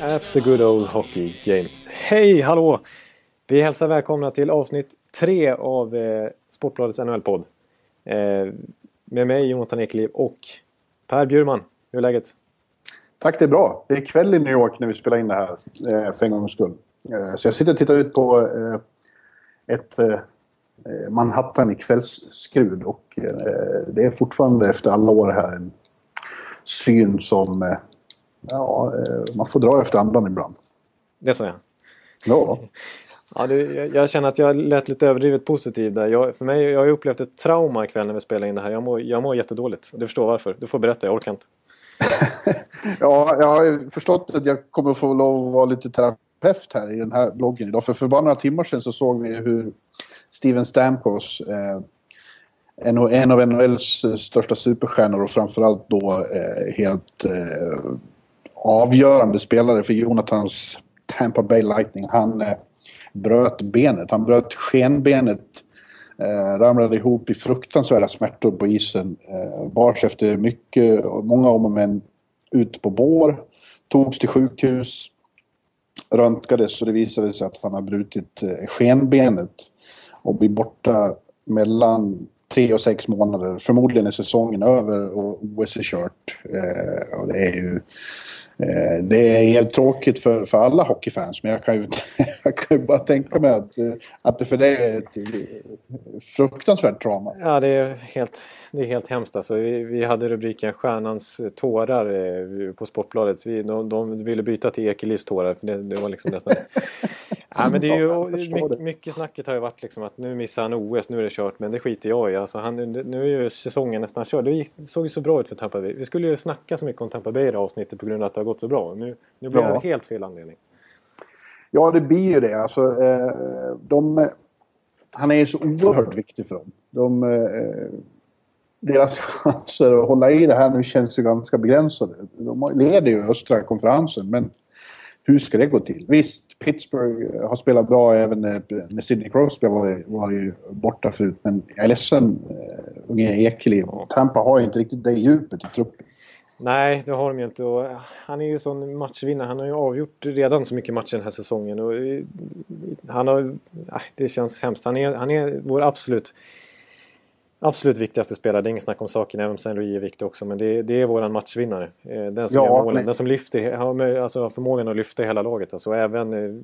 At the good old hockey game. Hej, hallå! Vi hälsar välkomna till avsnitt tre av eh, Sportbladets NHL-podd. Eh, med mig Jonathan Ekeliv och Per Bjurman. Hur är läget? Tack, det är bra. Det är kväll i New York när vi spelar in det här eh, för en gångs skull. Eh, så jag sitter och tittar ut på eh, ett eh, Manhattan i kvällsskrud och eh, det är fortfarande efter alla år här en syn som eh, ja, eh, man får dra efter andan ibland. Det är så ja. Ja, du, jag, jag känner att jag lät lite överdrivet positiv där. Jag, för mig, jag har upplevt ett trauma ikväll när vi spelar in det här. Jag mår, jag mår jättedåligt. Du förstår varför. Du får berätta, jag orkar inte. ja, jag har förstått att jag kommer få lov att vara lite terapeut här i den här bloggen idag. För, för bara några timmar sedan så såg vi hur Steven Stamkos, eh, en av NHLs största superstjärnor och framförallt då eh, helt eh, avgörande spelare för Jonathans Tampa Bay Lightning. Han eh, bröt benet, han bröt skenbenet Eh, ramlade ihop i fruktansvärda smärtor på isen. Eh, bars efter mycket, många om och men ut på bår. Togs till sjukhus. Röntgades och det visade sig att han har brutit eh, skenbenet. Och blir borta mellan tre och sex månader. Förmodligen är säsongen över och OS är kört. Eh, och det är ju det är helt tråkigt för, för alla hockeyfans men jag kan ju, jag kan ju bara tänka mig att, eh, att det för dig är ett fruktansvärt trauma. Ja, det är helt, det är helt hemskt. Alltså, vi, vi hade rubriken Stjärnans tårar eh, på Sportbladet. Vi, de, de ville byta till Ekelivs tårar. För det, det var liksom nästan... ja, men det är ju, Ja, mycket, mycket snacket har ju varit liksom att nu missar han OS, nu är det kört. Men det skiter jag i. Alltså, han, nu är ju säsongen nästan körd. Det såg ju så bra ut för Tampa Bay. Vi skulle ju snacka så mycket om Tampa Bay i det här avsnittet på grund av att det har gått så bra. Nu, nu blir Ja. det helt fel anledning. Ja, det blir ju det. Alltså, eh, de, han är ju så oerhört viktig för dem. De, eh, deras chanser att hålla i det här nu känns ju ganska begränsade. De leder ju östra konferensen, men hur ska det gå till? Visst, Pittsburgh har spelat bra även när, när Sidney Crosby var, var ju borta förut, men jag är ledsen, eh, unge Ekeliv. Tampa har ju inte riktigt det djupet i truppen. Nej, det har de ju inte. Och han är ju sån matchvinnare. Han har ju avgjort redan så mycket matcher den här säsongen. Och eh, han har... Det känns hemskt. Han är, han är vår absolut, absolut viktigaste spelare. Det är inget snack om saken, även om Saint Louis är viktig också. Men det, det är våran matchvinnare. Eh, Den som Ja, målen. Den som lyfter, alltså, har förmågan att lyfta hela laget. Alltså, även eh,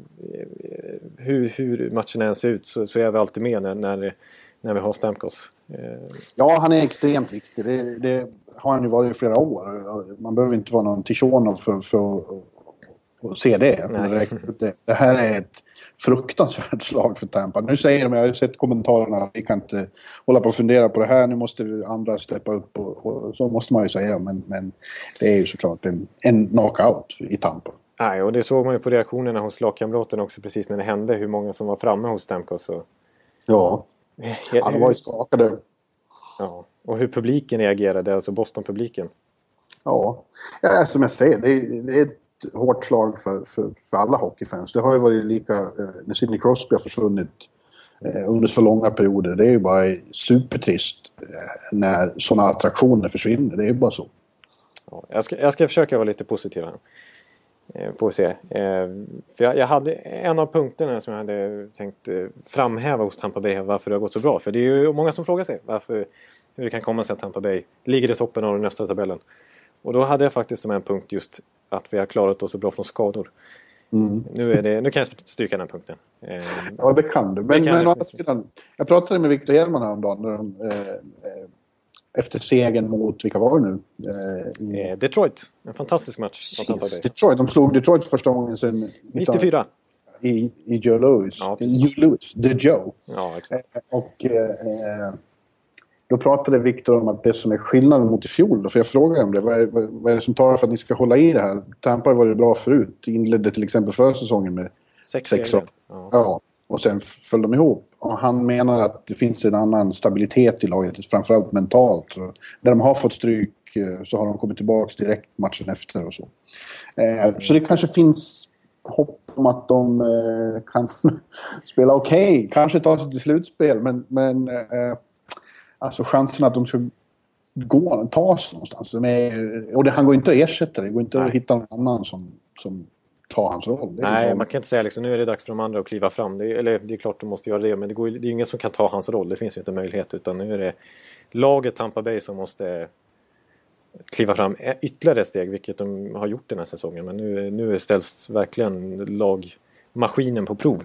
hur, hur matchen än ser ut så, så är vi alltid med när, när, när vi har Stamkos. Eh, Ja, han är extremt viktig. Det, det har han ju varit i flera år. Man behöver inte vara någon Tichonov för, för att- se det. Det. Det här är ett fruktansvärt slag för Tampa. Nu säger de, jag har ju sett kommentarerna, att vi kan inte hålla på och fundera på det här. Nu måste andra steppa upp och, och så måste man ju säga. Men, men det är ju såklart en, en knockout i Tampa. Nej, och det såg man ju på reaktionerna hos lagkamraterna också precis när det hände. Hur många som var framme hos Stamkos. Och, Ja, de var ju skakade. ja, och hur publiken reagerade, alltså Boston-publiken. Ja, ja som jag säger, det är, det hårt slag för, för, för alla hockeyfans. Det har ju varit lika eh, när Sidney Crosby har försvunnit eh, under så långa perioder. Det är ju bara supertrist eh, när sådana attraktioner försvinner. Det är ju bara så. Jag, ska, jag ska försöka vara lite positiv här. Eh, får vi se. Eh, för jag, jag hade en av punkterna som jag hade tänkt eh, framhäva hos Tampa Bay varför det har gått så bra. För det är ju många som frågar sig varför, hur det kan komma sig att Tampa Bay ligger i toppen av den östra tabellen. Och då hade jag faktiskt som en punkt just att vi har klarat oss så bra från skador. Nu, är det, nu kan jag stryka den punkten. Eh, Ja, det kan du. Men, men jag. å sidan, jag pratade med Victor Hedman häromdagen. När de, eh, eh, efter segern mot, vilka var det nu? Eh, i, eh, Detroit, en fantastisk match Precis. Detroit. De slog Detroit för första gången sedan 94. i, i Joe Louis. Ja. Joe Louis, The Joe. Ja, exakt. Och då pratade Viktor om att det som är skillnaden mot i fjol, då, för jag frågade om det, vad är, vad, är det som talar för att ni ska hålla i det här? Tampa har varit bra förut, inledde till exempel förra säsongen med Sex, sex år. Ja. Ja, och sen föll de ihop. Och han menar att det finns en annan stabilitet i laget, framförallt mentalt. När de har fått stryk eh, så har de kommit tillbaka direkt matchen efter och så. Eh, så det kanske finns hopp om att de eh, kan spela okej, kanske ta sig till slutspel, men, men eh, alltså chansen att de ska gå, ta sig någonstans. De är, och det, han går inte att ersätta det, det går inte Nej. att hitta någon annan som, som tar hans roll. Nej, man kan inte säga liksom, nu är det dags för de andra att kliva fram. Det är, eller det är klart de måste göra det, men det, går, det är ingen som kan ta hans roll. Det finns ju inte möjlighet. Utan nu är det laget Tampa Bay som måste kliva fram ytterligare ett steg, vilket de har gjort den här säsongen. Men nu, nu ställs verkligen lagmaskinen på prov.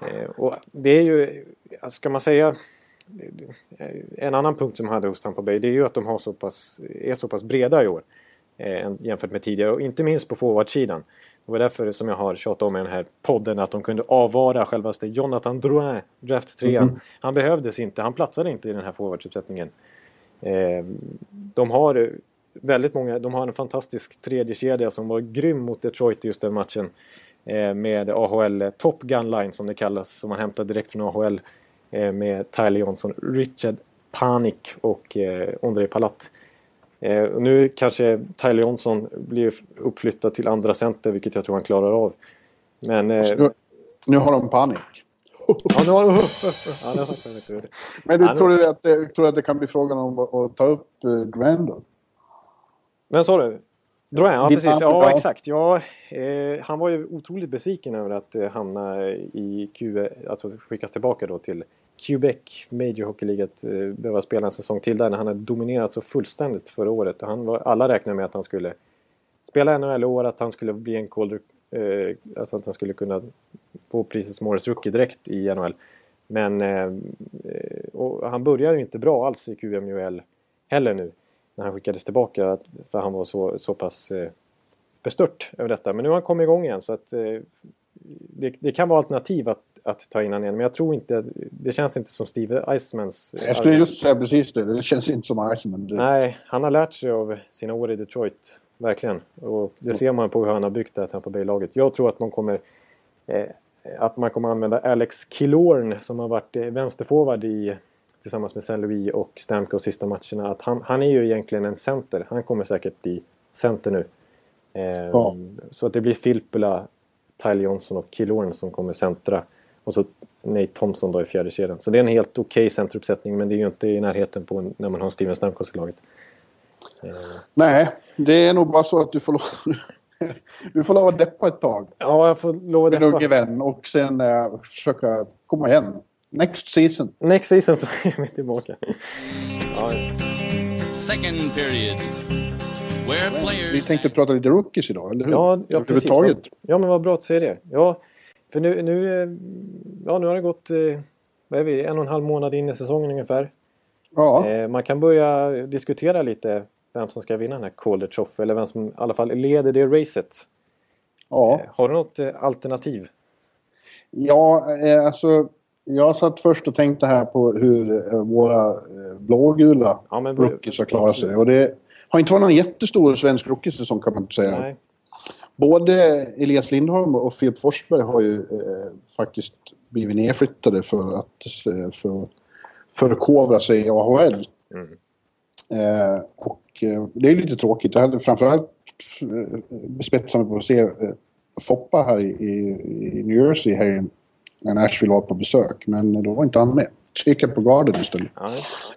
Eh, och det är ju, alltså ska man säga, en annan punkt som hade hos Tampa Bay det är ju att de har så pass, är så pass breda i år eh, jämfört med tidigare. Och inte minst på forwardsidan. Det var därför som jag har tjatat om i den här podden att de kunde avvara självaste Jonathan Drouin, draft 3 Mhm. Han behövdes inte, han platsade inte i den här forwardsuppsättningen. Eh, de har eh, väldigt många, de har en fantastisk tredje kedja som var grym mot Detroit i just den matchen. Eh, med AHL Top Gun Line som det kallas, som man hämtar direkt från AHL. Eh, med Tyler Johnson, Richard Panik och eh, Ondrej Palat. Eh, nu kanske Tyler Johnson blir uppflyttad till andra center, vilket jag tror han klarar av. Men... Eh, Nu, nu har de panik. ja, nu har... ja, fattar jag inte. Men du, Ja, tror, du att det, tror du att det kan bli frågan om att, ta upp Grandel? Men sa du? Drouin, ja precis. Ja, exakt. Ja, eh, han var ju otroligt besviken över att eh, hamna i Q, alltså skickas tillbaka då till Quebec Major Hockey League att eh, behöva spela en säsong till där när han hade dominerat så fullständigt förra året. Han var, alla räknade med att han skulle spela NHL i år, att han skulle bli en Calder, eh, alltså att han skulle kunna få priset som årets rookie direkt i NHL. Men eh, han börjar ju inte bra alls i QMUL heller nu när han skickades tillbaka för han var så, så pass eh, bestört över detta. Men nu har han kommit igång igen så att eh, det, det kan vara alternativ att, att ta in han igen. Men jag tror inte, det känns inte som Steve Eismans... Jag skulle just säga precis det. Det känns inte som Iceman. Det, Nej, han har lärt sig av sina år i Detroit. Verkligen. Och det ser man på hur han har byggt det här Tampa Bay-laget. Jag tror att man kommer eh, att man kommer använda Alex Killorn som har varit vänsterforward i tillsammans med St. Louis och Stamkos sista matcherna. Att han, han är ju egentligen en center. Han kommer säkert bli center nu. Eh, Ja. Så att det blir Filppula, Tyler Johnson och Killorn som kommer centra. Och så Nate Thompson då i fjärde kedjan. Så det är en helt okej centeruppsättning men det är ju inte i närheten på när man har Steven Stamkos i laget. Eh, Nej, det är nog bara så att du får lov, du får lov att deppa ett tag. Ja, jag får lov att deppa. vän. Och sen eh, försöka komma igen. Next season. Next season så är vi tillbaka. Ja, Second period, where players Vi tänkte prata lite rookies idag, eller hur? ja, ja precis. Ja, men vad bra att säger det. Ja, för nu, nu, eh, ja, nu har det gått eh, vad är vi, en och en halv månad in i säsongen ungefär. Ja. Eh, Man kan börja diskutera lite vem som ska vinna den här Calder Trophy eller vem som i alla fall leder det racet. ja. Har du något alternativ? Ja, alltså. Jag satt först och tänkte här på hur eh, våra eh, blågula Ja, men rookies har klarat sig. Och det har inte varit någon jättestor svensk rookiesäsong kan man inte säga. Nej. Både Elias Lindholm och Filip Forsberg har ju eh, faktiskt blivit nedflyttade för att eh, för, förkovra sig i AHL. Mm. Eh, och eh, det är lite tråkigt. Jag hade framförallt bespetsat mig på att se Foppa här i, i, i New Jersey här när Nashville var på besök. Men då var inte han med. Så gick jag på Garden istället.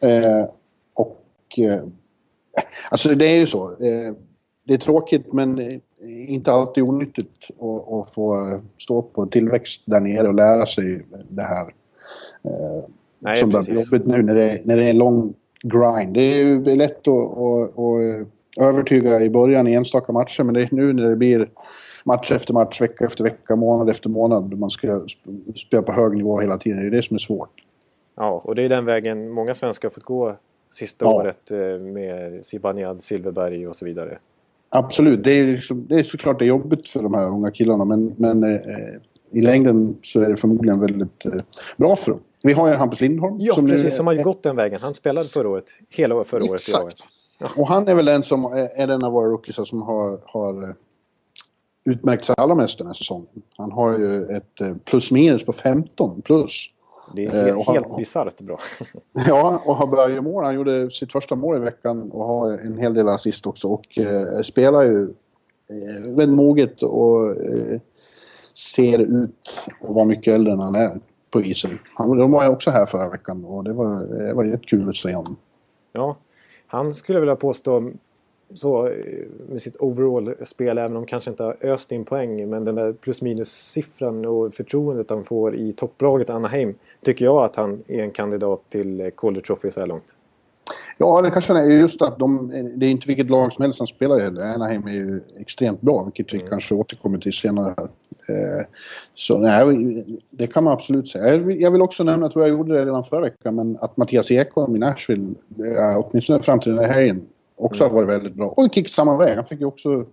Eh, och eh, alltså det är ju så. Eh, det är tråkigt men inte alltid onyttigt att, att få stå på tillväxt där nere och lära sig det här. Eh, Nej, som är precis. jobbigt nu när det, är- när det är en lång grind. Det är ju lätt att, att, att övertyga i början i enstaka matcher men det är nu när det blir match efter match, vecka efter vecka, månad efter månad. Man ska sp- spela på hög nivå hela tiden. Det är det som är svårt. Ja, och det är den vägen många svenskar har fått gå sista Ja. året eh, med Zibanejad, Silverberg och så vidare. Absolut, det är, liksom, det är såklart det är jobbigt för de här unga killarna men, men eh, i längden så är det förmodligen väldigt eh, bra för dem. Vi har ju Hampus Lindholm. Ja, som precis. nu, Som har ju gått den vägen. Han spelade förra året. Hela förra året. Exakt. Och han är väl den som är, den av våra rookies som har, har eh, utmärkt sig allra mest den här säsongen. Han har ju ett eh, plus minus på 15 plus. Det är Eh, helt, han- helt bisarrt bra. Ja, och har börjat göra mål. Han gjorde sitt första mål i veckan och har en hel del assist också. Och eh, spelar ju eh, väldigt moget och eh, ser ut att vara mycket äldre än han är på isen. Han, de var ju också här förra veckan och det var, det var jättekul att se honom. Ja, han skulle jag vilja påstå så eh, med sitt overall-spel, även om kanske inte har öst in poäng, men den där plus minus-siffran och förtroendet han får i topplaget Anaheim tycker jag att han är en kandidat till eh, Calder Trophy så här långt. Ja, det kanske är just att de, det är inte vilket lag som helst han spelar heller. Anaheim är ju extremt bra, vilket vi kanske återkommer till senare här. Eh, så nej, det kan man absolut säga. Jag vill, jag vill också nämna, jag tror jag gjorde det redan förra veckan, men att Mattias Ekholm i Nashville, eh, åtminstone fram till den här helgen, också har varit väldigt bra. Och gick samma väg. Han fick ju också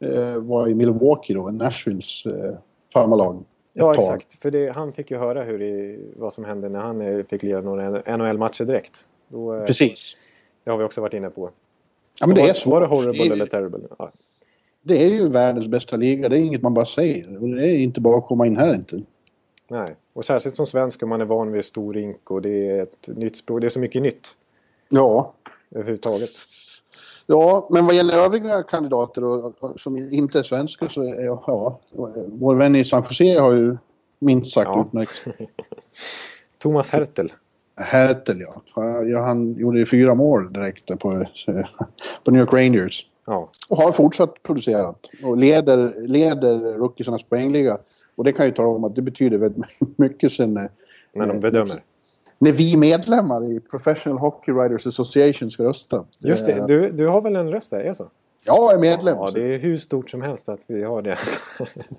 eh, vara i Milwaukee då, Nashvilles eh, farmarlag. Ja, exakt. För det, han fick ju höra hur det, vad som hände när han eh, fick lira några NHL-matcher direkt. Då, eh, Precis. Det har vi också varit inne på. Ja, men det var, är svårt. var det horrible Det- eller terrible? Ja. Det är ju världens bästa liga, det är inget man bara säger. Och det är inte bara att komma in här inte. Nej, och särskilt som svensk om man är van vid stor rink och det är ett nytt språk. Det är så mycket nytt Ja, överhuvudtaget. Ja, men vad gäller övriga kandidater och, och, som inte är svenskar så är ja, ja, vår vän i San Jose har ju minst sagt Ja. utmärkt. Thomas Hertel. Hertel ja. ja. Han gjorde ju fyra mål direkt på, på New York Rangers. Ja, Och har fortsatt producerat. Och leder, leder rookiesarnas poängliga. Och det kan ju tala om att det betyder väldigt mycket sen när, när de bedömer. När vi medlemmar i Professional Hockey Writers Association ska rösta. Just Eh, det, du, du har väl en röst där? Är det så? Jag är medlem. Ja, det är hur stort som helst att vi har det.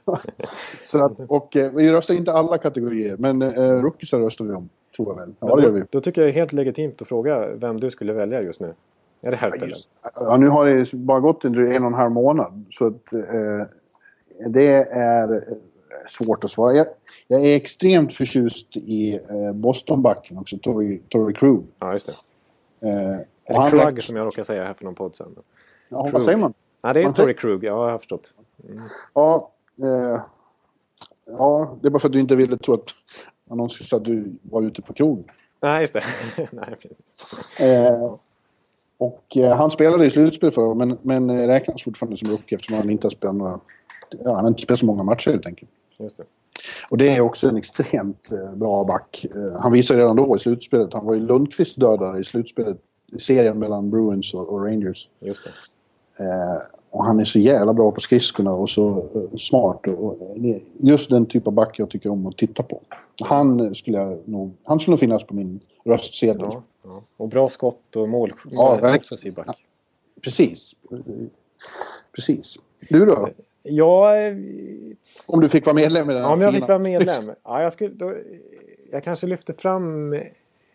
Så att, och eh, vi röstar inte alla kategorier, men eh, rookiesar röstar vi om, tror jag väl. Ja, det gör vi. Då tycker jag det är helt legitimt att fråga vem du skulle välja just nu. Är det Hertel? eller? Ja, nu har det bara gått en, en och en halv månad, så att, eh, det är eh, svårt att svara. Jag, jag är extremt förtjust i eh, Bostonbacken också, Torrey, Torrey Krug. Ja, just det. Eh, och han Krug som jag råkade säga här för någon podd sen. Ja, Krug. vad säger man? Nej, det är Torrey Krug. Ja, jag har förstått. Ja, eh, ja, det är bara för att du inte ville tro att någon skulle säga att du var ute på krogen. Nej, just det. Nej. Eh, och eh, han spelade i slutspel för men, men eh, räknas fortfarande som rookie eftersom han inte har spelat några... Ja, han har inte spelat så många matcher helt enkelt. Just det. Och det är också en extremt eh, bra back. Eh, han visade redan då i slutspelet, han var ju Lundqvist dödare i slutspelet, i serien mellan Bruins och, Rangers. Just det. Eh, och han är så jävla bra på skridskorna och så smart. Och, just den typ av back jag tycker om att titta på. Han skulle, jag nog, han skulle nog finnas på min röstsedel. Ja, ja. Och bra skott och mål. Ja, offensiv back. Precis. Precis. Du då? Ja, eh, Om du fick vara medlem i den här Ja, om jag fick vara medlem. Ja, jag, skulle, då, jag kanske lyfter fram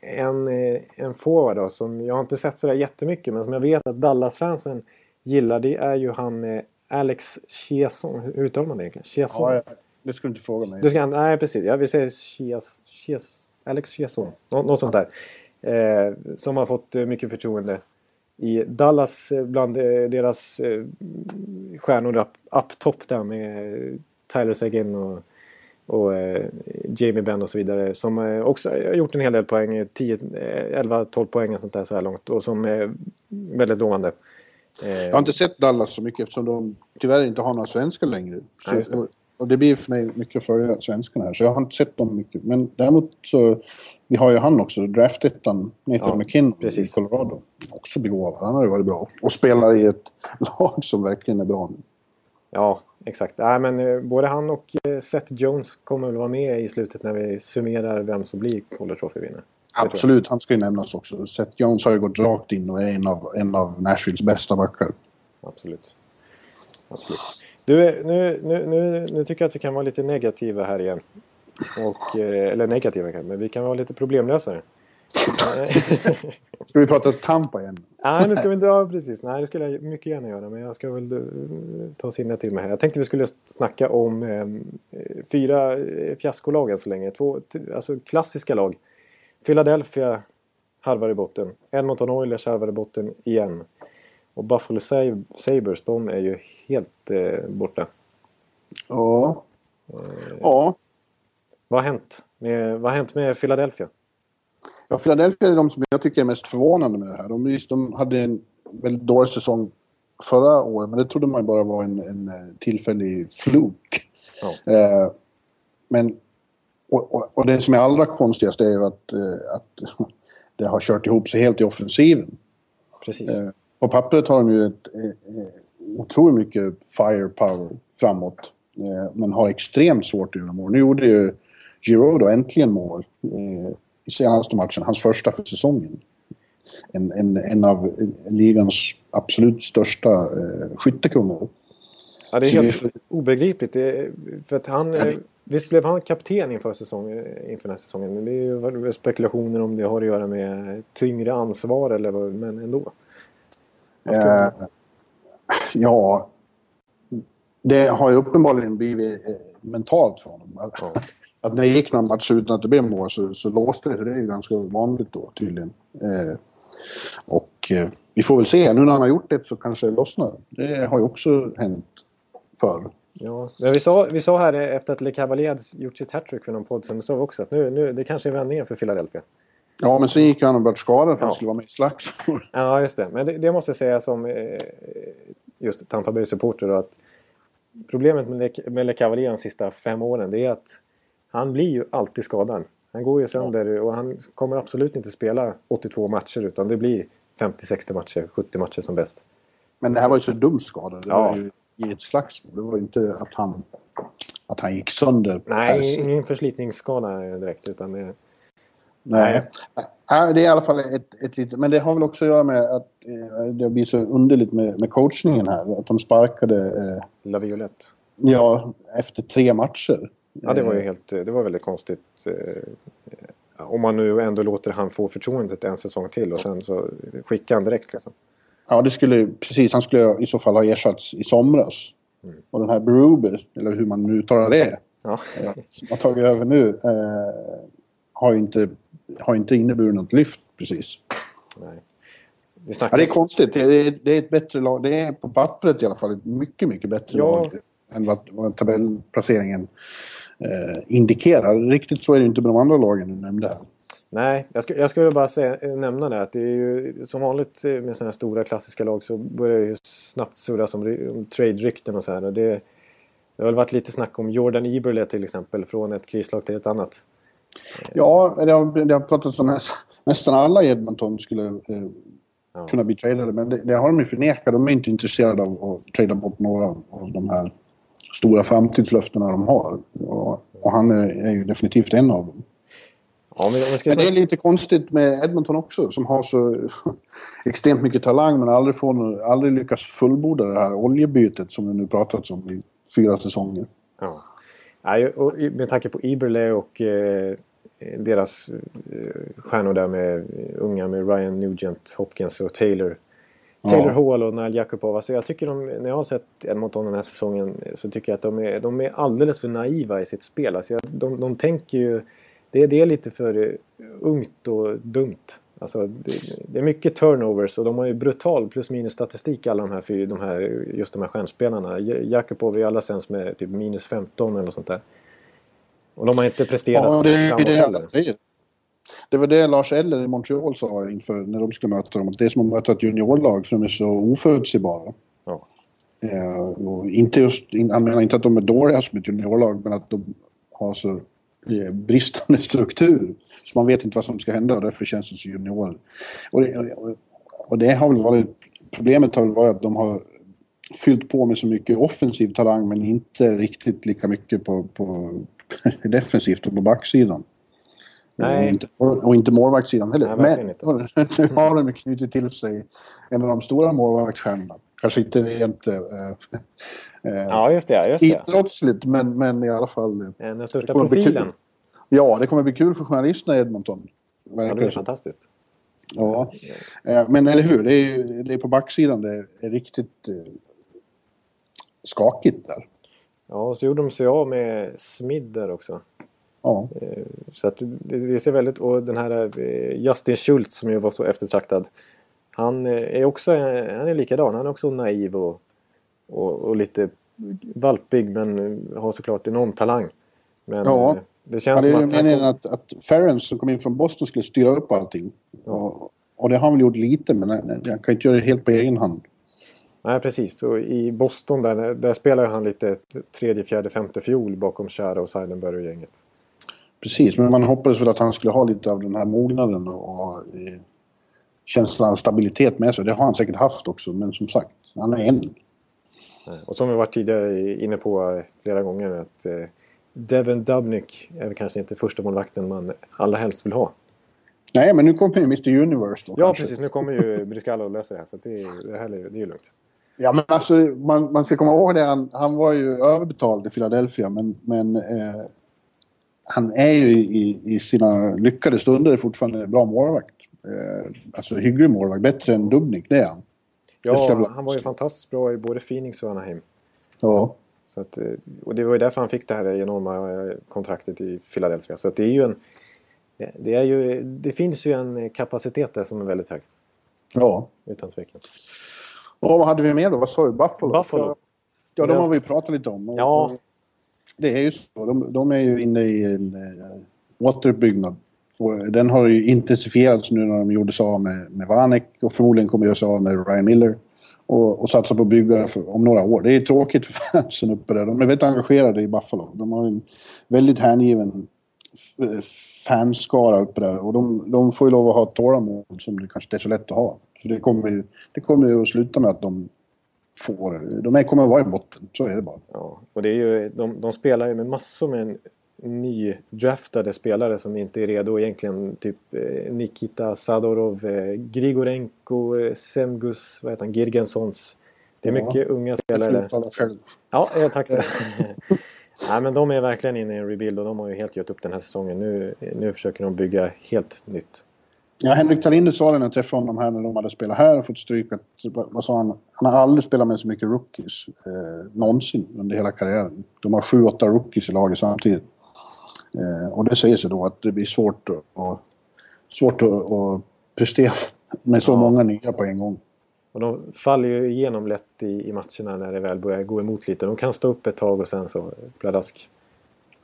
en, eh, en forward då, som jag har inte sett sådär jättemycket men som jag vet att Dallas-fansen gillar. Det är ju han eh, Alex Chiasson. Hur uttalar man det egentligen? Ja, det skulle du inte fråga mig. Du ska, nej, precis. Jag vill säga Chias, Chias, Alex Chiasson. Nå, något sånt där. Eh, som har fått mycket förtroende i Dallas eh, bland eh, deras eh, stjärnor up, up top där med Tyler Seguin och, och Jamie Benn och så vidare. Som också har gjort en hel del poäng. eh, 10, eh, 11-12 poäng och sånt där så här långt. Och som är väldigt lovande. Jag har inte sett Dallas så mycket eftersom de tyvärr inte har några svenskar längre. Så. Och, det blir för mig mycket att följa svenskarna här. Så jag har inte sett dem mycket. Men däremot så... Vi har ju han också, draftettan Nathan Ja, McKinnon precis. i Colorado. Också begåvad. Han har ju varit bra. Och spelar i ett lag som verkligen är bra nu. Ja, exakt. Nej, men eh, både han och eh, Seth Jones kommer väl vara med i slutet när vi summerar vem som blir Calder Trophy-vinnare. Absolut, han ska ju nämnas också. Seth Jones har ju gått rakt in och är en av, en av Nashvilles bästa backar. Absolut. Absolut. Du, eh, nu, nu, nu, nu tycker jag att vi kan vara lite negativa här igen. Och, eh, eller negativa kanske, men vi kan vara lite problemlösare. Ska vi prata Tampa igen? Nej, nu ska vi inte... Ja, precis. Nej, det skulle jag mycket gärna göra. Men jag ska väl uh, ta sinne till mig här. Jag tänkte vi skulle snacka om um, fyra fiaskolag än så länge. Två alltså, klassiska lag. Philadelphia harvar i botten. Edmonton Oilers harvar i botten igen. Och Buffalo Sabres, de är ju helt uh, borta. Ja. Uh, ja. Vad har hänt? Med, vad har hänt med Philadelphia? Ja, Philadelphia är de som jag tycker är mest förvånande med det här. De, de hade en väldigt dålig säsong förra året, men det trodde man bara var en, en eh, tillfällig fluk. Ja. Eh, men, och, och, och, det som är allra konstigast är ju att, eh, att det har kört ihop sig helt i offensiven. Precis. Eh, på pappret har de ju ett, eh, otroligt mycket firepower framåt. Eh, men har extremt svårt att göra mål. Nu gjorde ju Giroud äntligen mål. Eh, i senaste matchen, hans första för säsongen. En, en, en av ligans absolut största eh, skyttekungar. Ja, det är helt för... obegripligt. Det, för att han, ja, det... Visst blev han kapten inför, säsong, inför den här säsongen. Men det är ju spekulationer om det har att göra med tyngre ansvar eller vad, men ändå. Eh, ja, det har ju uppenbarligen blivit eh, mentalt för honom. Ja att när det gick några matcher utan att det blev mål så, så låste det sig. Det är ju ganska vanligt då tydligen. Eh, och eh, vi får väl se. Nu när han har gjort det så kanske det lossnar. Det har ju också hänt förr. Ja, vi sa, vi sa här efter att Le Cavalier gjort sitt hattrick för någon podd sen, sa vi också att nu, nu, det kanske är vändningen för Philadelphia. Ja, men sen gick han och blev skadad för att han skulle vara med i slagsmål. Ja, just det. Men det, det måste jag säga som eh, just Tampa Bay-supporter att problemet med Le, med Le Cavalier de sista fem åren det är att han blir ju alltid skadad. Han går ju sönder ja. och han kommer absolut inte spela 82 matcher utan det blir 50-60 matcher, 70 matcher som bäst. Men det här var ju så dum skada. Det ja. var ju i ett slagsmål. Det var ju inte att han, att han gick sönder. Nej, ingen förslitningsskada direkt utan det... Nej. Nej. Det är i alla fall ett, ett litet... Men det har väl också att göra med att eh, det blir så underligt med, med coachningen här. Att de sparkade... Eh, La Violette. Ja, efter tre matcher. Ja, det var ju eh. helt, det var väldigt konstigt. Eh, om man nu ändå låter han få förtroendet en säsong till och sen så skickar han direkt liksom. Ja, det skulle precis. Han skulle i så fall ha ersatts i somras. Mm. Och den här Bruber, eller hur man nu uttalar det, ja. Som har tagit över nu, eh, har ju inte, har inte inneburit något lyft precis. Nej. Det, ja, det är konstigt. Det är, det är ett bättre lag. Det är på pappret i alla fall ett mycket, mycket bättre ja. lag än vad, vad tabellplaceringen eh, indikerar. Riktigt så är det inte med de andra lagen du nämnde här. Nej, jag, sk jag skulle bara säga, nämna det att det är ju som vanligt med sådana här stora klassiska lag så börjar det ju snabbt surras om, om trade-rykten och så här. Det, det har väl varit lite snack om Jordan Eberle till exempel från ett krislag till ett annat. Ja, det har, det har pratats om nästan alla i Edmonton skulle eh, ja. kunna bli tradade men det, det, har de ju förnekat. De är inte intresserade av att trada bort några av de här stora framtidslöftena de har. Och, och han är, är, ju definitivt en av dem. Ja, men, men det är lite konstigt med Edmonton också som har så extremt mycket talang men aldrig, får, aldrig lyckas fullborda det här oljebytet som det nu pratats om i fyra säsonger. Ja. Och med tanke på Iberle och eh, deras eh, stjärnor där med unga med Ryan Nugent, Hopkins och Taylor Taylor ja. Hall och Nile Jakubov. Alltså jag tycker de, när jag har sett Edmonton den här säsongen så tycker jag att de är, de är alldeles för naiva i sitt spel. Alltså jag, de, de tänker ju... Det, det är lite för ungt och dumt. Alltså, det, det, är mycket turnovers och de har ju brutal plus minus statistik alla de här, de här just de här stjärnspelarna. Jakubov är alla sämst med typ minus 15 eller sånt där. Och de har inte presterat ja, det är det jag säger. Det var det Lars Eller i Montreal sa inför när de skulle möta dem. Det är som att möta ett juniorlag för de är så oförutsägbara. Ja. Eh, inte just, han menar inte att de är dåliga som ett juniorlag men att de har så bristande struktur. Så man vet inte vad som ska hända och därför känns det som juniorer. Och det, och det har väl varit... Problemet har väl varit att de har fyllt på med så mycket offensiv talang men inte riktigt lika mycket på, på defensivt och på backsidan. Nej. Och, inte, och inte målvaktssidan heller. Nej, Men nu har de knutit till sig en av de stora målvaktsstjärnorna. Kanske inte rent äh, ja, just det, just det. idrottsligt, men, men i alla fall... Den största profilen. Ja, det kommer bli kul för journalisterna i Edmonton. Ja, det är fantastiskt. Ja, eh, men eller hur, det är, det är på backsidan det är riktigt eh, skakigt där. Ja, och så gjorde de sig av med Smid där också. Ja. Eh, så att det, ser väldigt... Och den här eh, Justin Schultz som ju var så eftertraktad. Han eh, är också han är likadan. Han är också naiv och, och, och lite valpig men har såklart enorm talang. Men Ja. det känns Ja, det är som att... meningen att, att Ference som kom in från Boston skulle styra upp allting. Och, och det har han väl gjort lite, men han han kan inte göra det helt på egen hand. Nej, precis. Så I Boston där, där spelar han lite tredje, fjärde, femte fiol bakom Chara och Seidenberg och gänget. Precis, men man hoppades väl att han skulle ha lite av den här mognaden och eh, känslan av stabilitet med sig. Det har han säkert haft också, men som sagt, han är en. Nej. Och som vi varit tidigare inne på eh, flera gånger att eh, Devin Dubnyk är kanske inte första målvakten man allra helst vill ha. Nej, men nu kommer ju Mr Universe då Ja, kanske. precis. Nu kommer ju Bryscalo att lösa det här. Så det, är- det här är, det är ju lugnt. Ja, men alltså man, man ska komma ihåg det. Han, han var ju överbetald i Philadelphia, men, men eh, han är ju i, i sina lyckade stunder fortfarande en bra målvakt. Eh, alltså hygglig målvakt, bättre än Dubnik, det är han. Ja, han var ju fantastiskt bra i både Phoenix och Anaheim. Ja, Så att, eh, och det var ju därför han fick det här enorma eh, kontraktet i Philadelphia. Så det är ju en... Det, är ju, det finns ju en kapacitet där som är väldigt hög. ja. Utan tvekan. Och vad hade vi mer då? Vad sa du? Buffalo? Buffalo. Ja, de har vi ju pratat lite om. Ja. Det är ju så. De, de är ju inne i en återuppbyggnad. Och den har ju intensifierats nu när de gjorde sig av med, med Vanek och förmodligen kommer göra sig av med Ryan Miller. Och, och satsa på att bygga för, om några år. Det är tråkigt för fansen uppe där. De är väldigt engagerade i Buffalo. De har en väldigt hängiven fanskara uppe där. Och de, de får ju lov att ha ett tålamod som det kanske inte är så lätt att ha. Så det kommer ju, det kommer ju att sluta med att de får... De kommer att vara i botten. Så är det bara. Ja, och det är ju, de, de spelar ju med massor med nydraftade spelare som inte är redo egentligen. Typ eh, Nikita Sadorov, eh, Grigorenko, eh, Semgus, vad heter han, Girgensons. Det är Ja. mycket unga Jag spelare. uttala själv. Ja, eh, tack. Nej, men de är verkligen inne i en rebuild och de har ju helt gett upp den här säsongen. Nu, nu försöker de bygga helt nytt. Ja, Henrik Talinder sa det när jag träffade honom här när de hade spelat här och fått stryk. Att, vad sa han? Han har aldrig spelat med så mycket rookies. Eh, någonsin under hela karriären. De har sju, åtta rookies i laget samtidigt. Eh, och det säger sig då att det blir svårt att, svårt att, att prestera med så Ja. många nya på en gång. Och de faller ju igenom lätt i, i matcherna när det väl börjar gå emot lite. De kan stå upp ett tag och sen så pladask.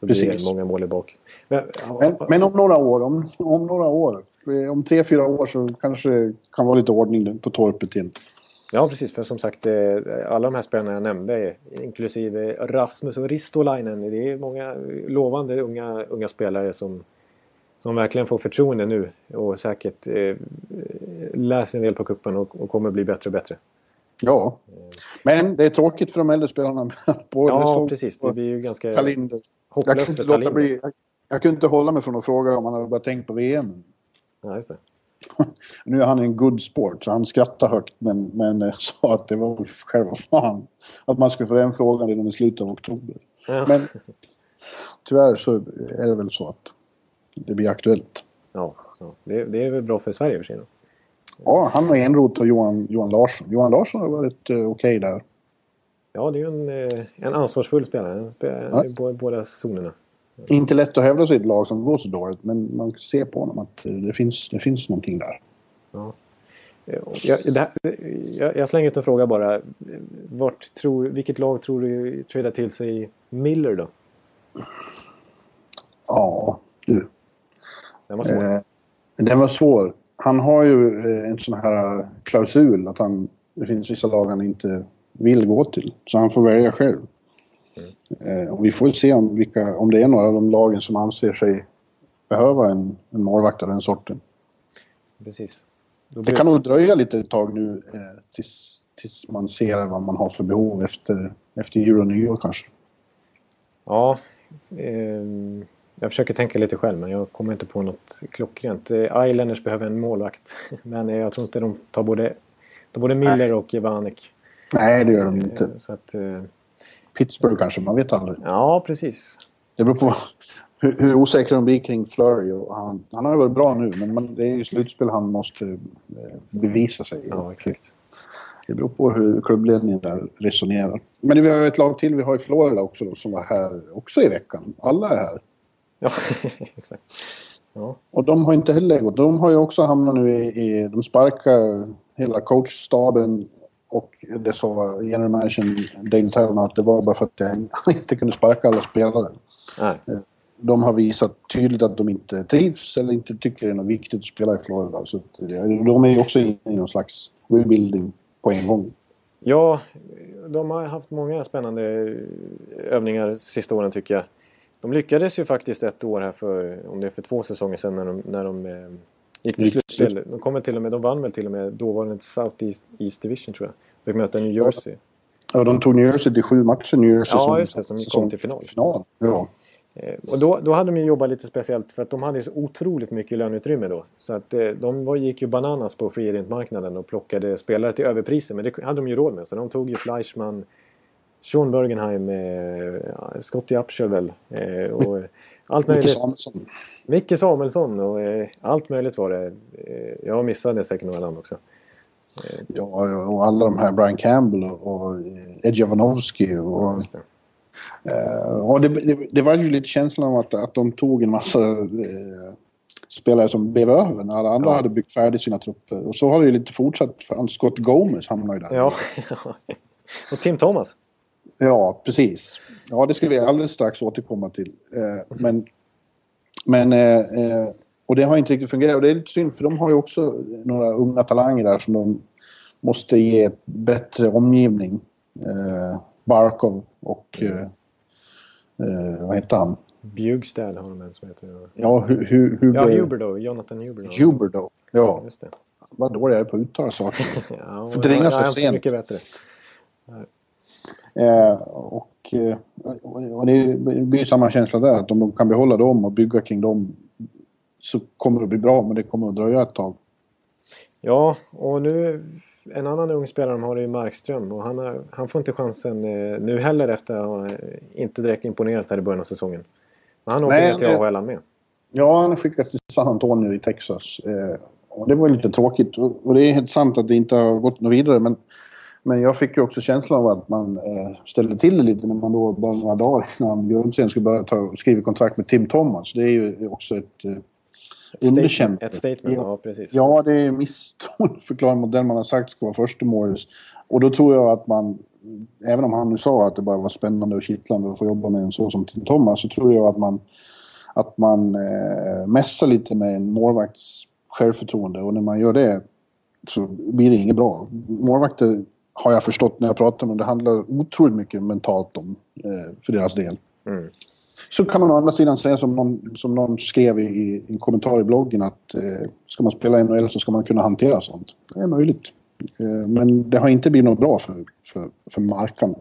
Så blir Precis. det många mål i bak. Men, Men, men om några år, om, om några år, eh, om tre, fyra år så kanske det kan vara lite ordning på torpet igen. Ja, precis. För som sagt, eh, alla de här spelarna jag nämnde, inklusive Rasmus och Ristolainen, det är många lovande unga, unga spelare som, som verkligen får förtroende nu och säkert eh, läser en del på kuppen och, och kommer bli bättre och bättre. Ja. Men det är tråkigt för de äldre spelarna. På, Ja, precis. Det blir ju ganska Talinder. Jag hopplöst kunde, inte låta bli, jag, jag kunde inte hålla mig från att fråga om han hade bara tänkt på VM. Ja, just det. Nu är han en good sport, så han skrattar högt men, men eh, sa att det var själva fan att man skulle få den frågan redan i slutet av oktober. Ja. Men tyvärr så är det väl så att det blir aktuellt. Ja, ja. Det, det är väl bra för Sverige för sig. då. Ja, han och Enroth och Johan, Johan Larsson. Johan Larsson har varit eh, okej där. Ja, det är ju en, eh, en ansvarsfull spelare. Han spelar Ja. i bå- båda zonerna. Inte lätt att hävda sig i ett lag som går så dåligt, men man ser på honom att eh, det finns, det finns någonting där. Ja. Eh, Jag, här, jag, jag slänger ut en fråga bara. Vart tror, vilket lag tror du tradar till sig Miller då? Ja, du. Den var svår. Eh, den var svår. Han har ju eh, en sån här klausul att han, det finns vissa lag han inte vill gå till. Så han får välja själv. Eh, och vi får se om, vilka, om det är några av de lagen som anser sig behöva en, en målvakt av den sorten. Precis. Då Det blir- kan nog dröja lite ett tag nu eh, tills, tills man ser vad man har för behov efter, efter jul och nyår kanske. Ja. ehm, jag försöker tänka lite själv men jag kommer inte på något klockrent. Eh, Islanders behöver en målvakt. Men eh, jag tror inte de tar både, tar både Miller och Vanek. Nej, det gör de inte. Så att, eh, Pittsburgh kanske, man vet aldrig. ja, precis. Det beror på hur, hur osäkra de blir kring Flurry. Och han, han har ju varit bra nu, men man, det är ju slutspel han måste eh, bevisa sig. Ja, exakt. Det beror på hur klubbledningen där resonerar. Men vi har ett lag till, vi har ju Florida också då, som var här också i veckan. Alla är här. Ja, exakt. Ja. Och de har inte heller gått. De har ju också hamnat nu i... i de sparkar hela coachstaben och det sa general managern Dale Talon att det var bara för att han inte kunde sparka alla spelare. Nej. De har visat tydligt att de inte trivs eller inte tycker det är något viktigt att spela i Florida. Så att de är ju också inne i någon slags rebuilding på en gång. Ja, de har haft många spännande övningar sista åren tycker jag. De lyckades ju faktiskt ett år här för, om det är för två säsonger sedan när de, när de eh, gick till slutspel. De, kom väl till och med, de vann väl till och med dåvarande South East, East Division tror jag. Fick möta New Jersey. Ja, de tog New Jersey till sju matcher. New Jersey Ja, som, just det, som kom till final. final. Ja. Eh, Och då, då hade de jobbat lite speciellt för att de hade så otroligt mycket löneutrymme då. Så att eh, de var, gick ju bananas på free agent-marknaden och plockade spelare till överpriser. Men det hade de ju råd med. Så de tog ju Fleischmann, Sean Bergenheim, eh, ja, Scottie Upshall väl. Eh, och allt Micke möjligt. Samuelsson. Micke Samuelsson och eh, allt möjligt var det. Eh, jag missade säkert några namn också. Ja, och alla de här Brian Campbell och, och Ed Jovanovski och... Det. Eh, och det, det, det var ju lite känslan av att, att de tog en massa eh, spelare som blev över när alla andra Ja. hade byggt färdigt sina trupper. Och så har det ju lite fortsatt. För Scott Gomez hamnade ju där. Ja. och Tim Thomas. Ja, precis. Ja, det ska vi alldeles strax återkomma till. Eh, men, men eh, eh, och det har inte riktigt fungerat. Och det är lite synd för de har ju också några unga talanger där som de måste ge bättre omgivning. Eh, Barkov och eh, eh, vad heter han? Bjugstad har de en som heter. Ja, hu, hu, Huber, Ja, Huberdo. Jonathan Huberdo. Huber då. Ja, Just det. vad dålig jag är på att uttala saker. Ja, För dränga sig ja, sent. Mycket bättre. Eh, och, eh, och det blir samma känsla där, att om de kan behålla dem och bygga kring dem så kommer det bli bra, men det kommer att dröja ett tag. Ja, och nu en annan ung spelare de har är ju Markström och han, har, han får inte chansen eh, nu heller efter att ha eh, inte direkt imponerat här i början av säsongen. Men han åker ner till AHL med. Ja, han är skickad till San Antonio i Texas. Eh, och det var lite tråkigt. Och, och det är helt sant att det inte har gått något vidare, men, men jag fick ju också känslan av att man eh, ställde till det lite när man då bara några dagar innan grundserien skulle börja ta, skriva kontrakt med Tim Thomas. Det är ju också ett eh, underkännande. ett statement, ja, Ja. precis. Ja, det är misstroendeförklaring mot den man har sagt ska vara första Morris. Och då tror jag att man, även om han nu sa att det bara var spännande och kittlande att få jobba med en så som Tim Thomas, så tror jag att man, att man eh, mässar lite med en målvakts självförtroende. Och när man gör det så blir det inget bra. Målvakter har jag förstått när jag pratar med dem, det handlar otroligt mycket mentalt om eh, för deras del. Mm. Så kan man å andra sidan säga som någon, som någon skrev i, i en kommentar i bloggen att eh, ska man spela NHL så ska man kunna hantera sånt. Det är möjligt. Eh, men det har inte blivit något bra för, för, för Markan.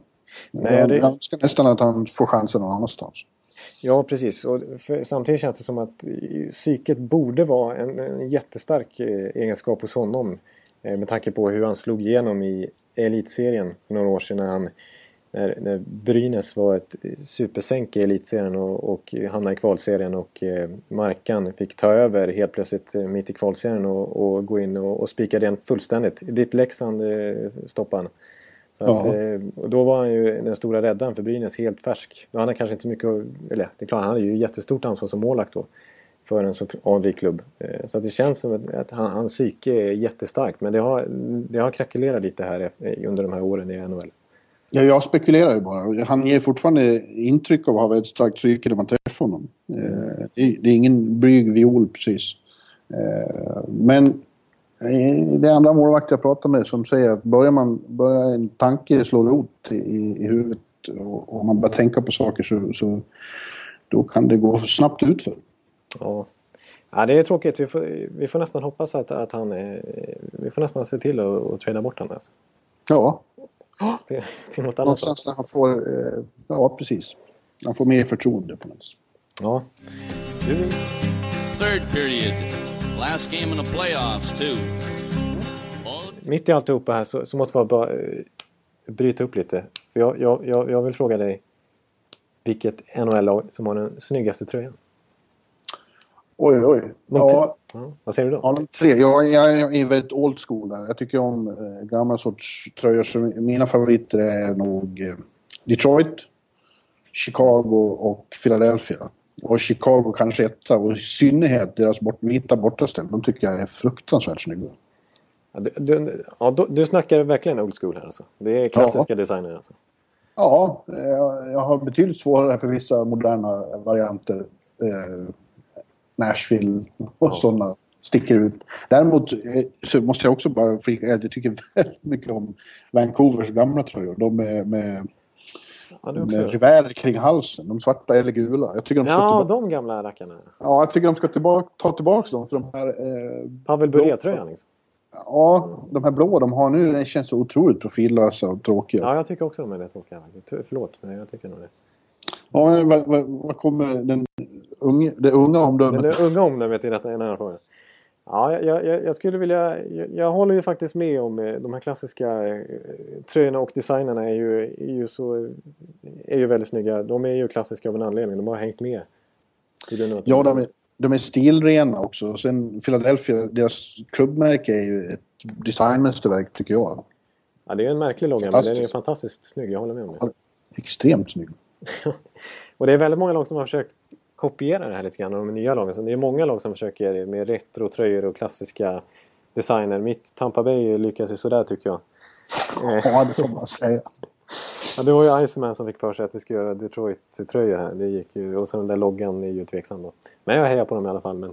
Nej, det- jag önskar nästan att han får chansen någon annanstans. Ja, precis. Och för, samtidigt känns det som att psyket borde vara en, en jättestark eh, egenskap hos honom. Eh, med tanke på hur han slog igenom i elitserien för några år sedan när, han, när, när Brynäs var ett eh, supersänk i elitserien och, och hamnade i kvalserien och eh, Markan fick ta över helt plötsligt eh, mitt i kvalserien och, och gå in och, och spika den fullständigt. Ditt Leksand eh, stoppade han. Så att, Ja. eh, och då var han ju den stora räddaren för Brynäs, helt färsk. Han har kanske inte så mycket eller det är klart, han hade ju jättestort ansvar som målvakt då. För en så anrik klubb. Eh, så att det känns som att- att han, hans psyke är jättestarkt. Men det har, det har krackelerat lite här under de här åren i NHL. Ja, jag spekulerar ju bara. Han ger fortfarande intryck av att ha väldigt starkt psyke när man träffar honom. Eh, det, är, ingen blyg viol precis. Eh, men det är andra målvakter jag pratar med som säger att börjar, man, börjar en tanke slå rot i, i huvudet och, och man börjar tänka på saker så, så då kan det gå snabbt utför. Ja. Ja, det är tråkigt. Vi får, vi får nästan hoppas att, att han... eh, Vi får nästan se till att, att trada bort honom. Alltså. Ja, Till, till något annat. någonstans när han får... Eh, ja, precis. Han får mer förtroende på något sätt. Ja. Du, Third period. Last game in the playoffs, too. Mitt i alltihopa här så, så måste vi bara eh, bryta upp lite. För jag, jag, jag, jag vill fråga dig vilket NHL-lag som har den snyggaste tröjan? Oj, oj. Ja, Ja, vad säger du då? ja tre. Jag, jag är väldigt old school där. Jag tycker om eh, gamla sorts tröjor. Så mina favoriter är nog eh, Detroit, Chicago och Philadelphia. Och Chicago kanske etta och i synnerhet deras bort, vita bortaställ. De tycker jag är fruktansvärt snygga. Ja, du, du, ja, du, du snackar verkligen old school här alltså. Det är klassiska designer alltså. Ja, eh, jag, jag har betydligt svårare för vissa moderna varianter. Eh, Nashville och Ja. sådana sticker ut. Däremot eh, så måste jag också bara flika jag tycker väldigt mycket om Vancouvers gamla tröjor. De med, med, Ja, med också. rivärer kring halsen. De svarta eller gula. Jag tycker de ska, Ja, tillbaka, de gamla rackarna. ja, jag tycker de ska tillbaka, ta tillbaka dem. För de här, eh, Pavel Bure-tröjan liksom. ja, de här blåa de har nu de känns så otroligt profillösa och tråkiga. Ja, jag tycker också de är rätt tråkiga. Förlåt, men jag tycker nog det. Ja, vad, vad, vad kommer den unge, det unga omdömet? Det unga omdömet i detta, i den här frågan. Ja, jag, jag, jag skulle vilja... Jag, jag håller ju faktiskt med om eh, de här klassiska eh, tröjorna och designerna är ju, är ju så... Är ju väldigt snygga. De är ju klassiska av en anledning. De har hängt med. Ja, de är, de är stilrena också. Och sen Philadelphia, deras klubbmärke är ju ett designmästerverk tycker jag. Ja, det är en märklig logga, men den är Fantastiskt. fantastiskt snygg. Jag håller med om det. Extremt snygg. Och det är väldigt många lag som har försökt kopiera det här lite grann. De nya lagen. Så det är många lag som försöker med retro-tröjor och klassiska designer. Mitt Tampa Bay lyckas ju sådär tycker jag. Eh, Ja, det får man säga. Ja, det var ju Iceman som fick för sig att vi skulle göra Detroit-tröjor här. Det gick ju, och så den där loggan är ju tveksam då. Men jag hejar på dem i alla fall. Men,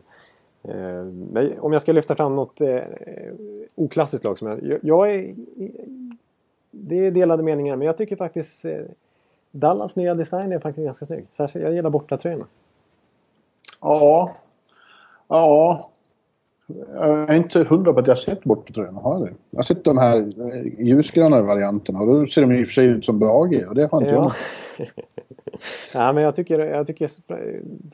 eh, men om jag ska lyfta fram något eh, oklassiskt lag som jag... Jag, jag är... Det är delade meningar, men jag tycker faktiskt eh, Dallas nya design är faktiskt ganska snygg. Särskilt, jag gillar bortatröjorna. Ja. Ja. Jag är inte hundra på att jag sett bort på. Har jag det? Jag har sett de här eh, ljusgröna varianterna och då ser de i och för sig ut som Brage och det har inte Ja. jag. ja, men jag tycker, jag tycker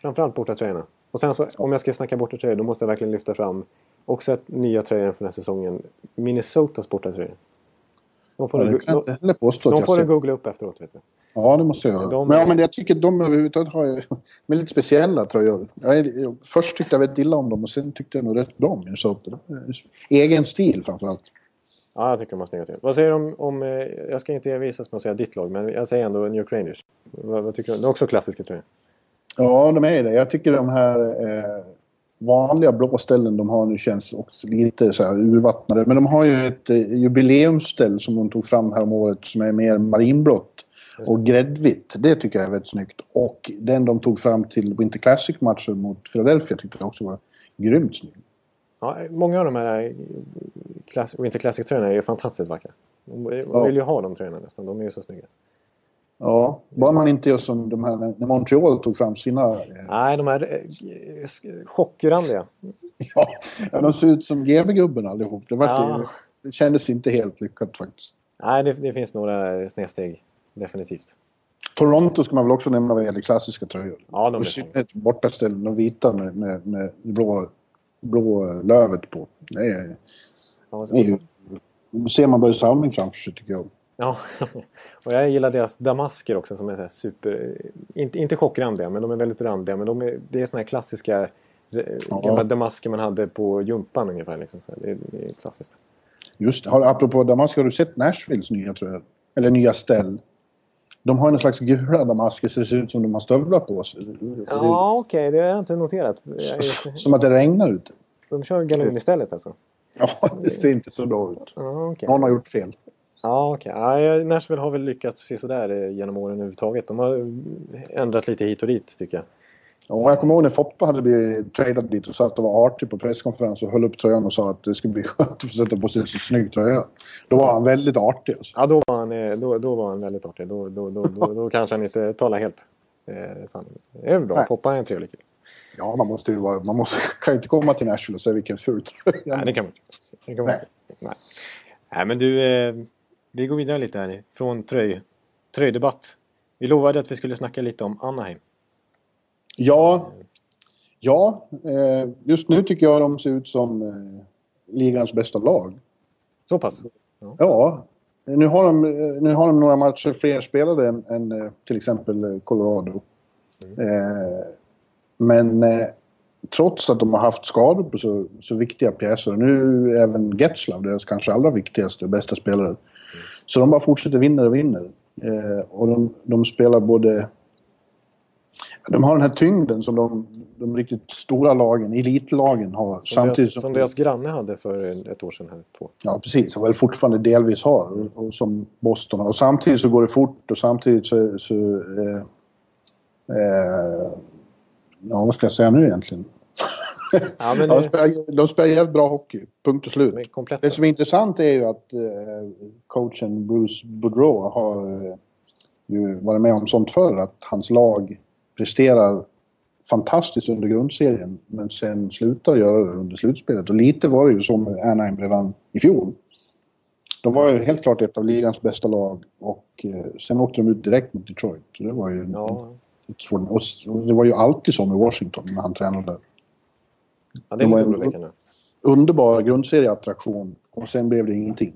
framförallt bortatröjorna. Och sen så, om jag ska snacka bortatröjor, då måste jag verkligen lyfta fram också nya tröjor för den här säsongen. Minnesotas bortatröjor. De får, Ja, du, det kan jag de, inte heller påstå de jag får du googla upp efteråt. Vet du. Ja, det måste jag göra. De- Men, ja, men jag tycker de överhuvudtaget har ju väldigt speciella tröjor. Jag är, först tyckte jag väldigt illa om dem och sen tyckte jag nog rätt bra om Minnesota. Egen stil framförallt. Ja, jag tycker de har snygga tröjor. Vad säger du om, om eh, jag ska inte envisas med att säga ditt lag, men jag säger ändå New York Rangers. Vad, vad tycker du? Det är också klassiska tröjor. Ja, de är det. Jag tycker de här eh, vanliga blå ställen de har nu känns också lite så här urvattnade. Men de har ju ett eh, jubileumsställ som de tog fram här om året som är mer marinblått och gräddvitt. Det tycker jag är väldigt snyggt. Och den de tog fram till Winter Classic-matchen mot Philadelphia tyckte jag också var grymt snygg. Ja, många av de här eh, Winter Classic-tröjorna är ju fantastiskt vackra. Man vill ju ha de tröjorna nästan. De är ju så snygga. Ja, bara man inte gör som de här när Montreal tog fram sina... Eh, Nej, de här eh, chockrandiga. ja, de ser ut som GB-gubben allihop. Det, var, Ja. det kändes inte helt lyckat faktiskt. Nej, det, det finns några snedsteg. Definitivt. Toronto ska man väl också nämna vad gäller klassiska tröjor. Ja, de i synnerhet bortaställen, de vita med, med, med blå, blå lövet på. Det är, Ja, så- Då ser man Börje Salming framför sig tycker jag. Ja, och jag gillar deras damasker också som är så super... Inte, inte chockrandiga, men de är väldigt randiga. Men de är, det är såna här klassiska eh, Ja. gamla damasker man hade på jumpan ungefär. Liksom. Så det, är- det är klassiskt. Just det. Apropå damask, har du sett Nashvilles nya tröjor? Eller nya ställ? De har en slags gula damasker så det ser ut som de har stövlar på sig. Ja, okej. det har jag inte noterat. Som att det regnar ute. De kör galon istället alltså? Ja, det ser inte så bra ut. Ja, okej. Någon har gjort fel. Ja, okej. Ja, Nashville har väl lyckats se sådär eh, genom åren överhuvudtaget. De har eh, ändrat lite hit och dit tycker jag. Ja, jag kommer ihåg när Foppa hade blivit tradad dit och satt och var artig på presskonferens och höll upp tröjan och sa att det skulle bli skönt att få sätta på sig en så snygg tröja. Då var han väldigt artig alltså. Ja, då var han, eh, då, då var han väldigt artig. Då, då, då, då, då kanske han inte talar helt eh, sanning. Det är bra. Nej. Foppa är en trevlig kille. Ja, man måste ju vara, man måste, kan inte komma till Nashville och säga vilken ful tröja. Nej, det kan man inte. Det kan man Nej. inte. Nej. Nej, men du. Eh, vi går vidare lite här från tröj, tröjdebatt. Vi lovade att vi skulle snacka lite om Anaheim. Ja, ja eh, just nu tycker jag de ser ut som eh, ligans bästa lag. Så pass? Ja, nu har de, eh, nu har de några matcher fler spelade än, än till exempel Colorado. Eh, men trots att de har haft skador på så, så viktiga pjäser, nu även Getzlav, deras kanske allra viktigaste och bästa spelare. Så de bara fortsätter vinna och vinner. Eh, och de, de spelar både... De har den här tyngden som de, de riktigt stora lagen, elitlagen har. Som, samtidigt deras, som, som deras granne hade för ett år sedan. Här, två. Ja, precis. Och väl fortfarande delvis har. Och, och som Boston har. Och samtidigt så går det fort och samtidigt så... så eh, eh, ja, vad ska jag säga nu egentligen? Ja, men, de, eh, spelar, de spelar jävligt bra hockey. Punkt och slut. de. Det som är intressant är ju att eh, coachen Bruce Boudreau har eh, ju varit med om sånt förr. Att hans lag presterar fantastiskt under grundserien men sen slutar göra det under slutspelet. Och lite var det ju så med Anaheim redan i fjol. De var ju helt klart ett av ligans bästa lag och eh, sen åkte de ut direkt mot Detroit. Det var ju, Ja, ett svårt, och det var ju alltid så med Washington när han tränade. Ja, det är lite oroväckande. underbar grundserieattraktion och sen blev det ingenting.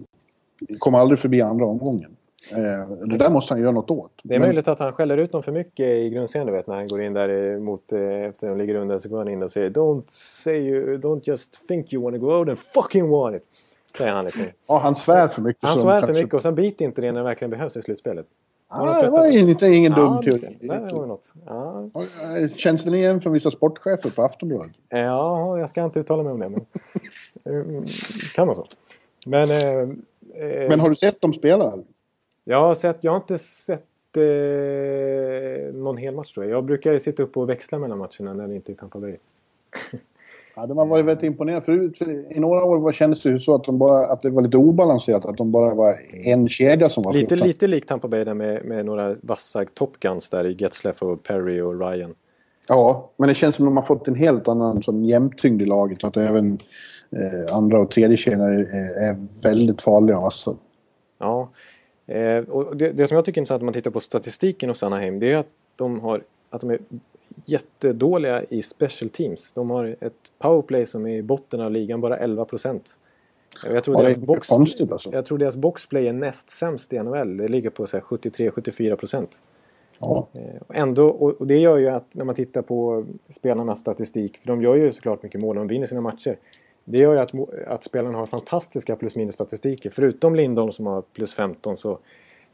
Kom aldrig förbi andra omgången. Eh, det där måste han göra något åt. Det är Men- möjligt att han skäller ut dem för mycket i grundserien, du vet, när han går in där mot, eh, efter de ligger under så går han in och säger Don't say you, don't just think you wanna go out and fucking want it. Säger han liksom. Ja, han svär för mycket. Han svär för kanske- mycket och sen biter inte det när det verkligen behövs i slutspelet. Ja, det var inte ingen dum ja, teori. var något. Ja. Ja, Känns den igen från vissa sportchefer på Aftonbladet? ja, jag ska inte uttala mig om det. Men, Mm, kan vara så. Men, eh, eh, Men har du sett dem spela? jag, har sett, jag har inte sett eh, någon hel match tror jag. Jag brukar sitta upp och växla mellan matcherna när det inte är Tampa Bay. Ja, de har varit väldigt imponerade. Förut, för I några år var- kändes det ju så att, de bara, att det var lite obalanserat. Att de bara var en kedja som var Lite, lite likt Tampa Bay där med, med några vassa Top Guns där i Getzlaff och Perry och Ryan. Ja, men det känns som att de har fått en helt annan sån jämntyngd i laget. Att även eh, andra och tredje kedjan är, är väldigt farliga vassa. Ja. Eh, och det, det som jag tycker är intressant om man tittar på statistiken hos Anaheim det är att de, har, att de är jättedåliga i special teams. De har ett powerplay som är i botten av ligan, bara 11 procent. Jag tror Ja, deras är box, konstigt alltså. jag tror deras boxplay är näst sämst i NHL. Det ligger på så här 73-74 procent. Ja. Eh, och Ändå, och och det gör ju att när man tittar på spelarnas statistik, för de gör ju såklart mycket mål, de vinner sina matcher. Det gör ju att, att spelarna har fantastiska plus minus statistiker. Förutom Lindholm som har plus 15 så,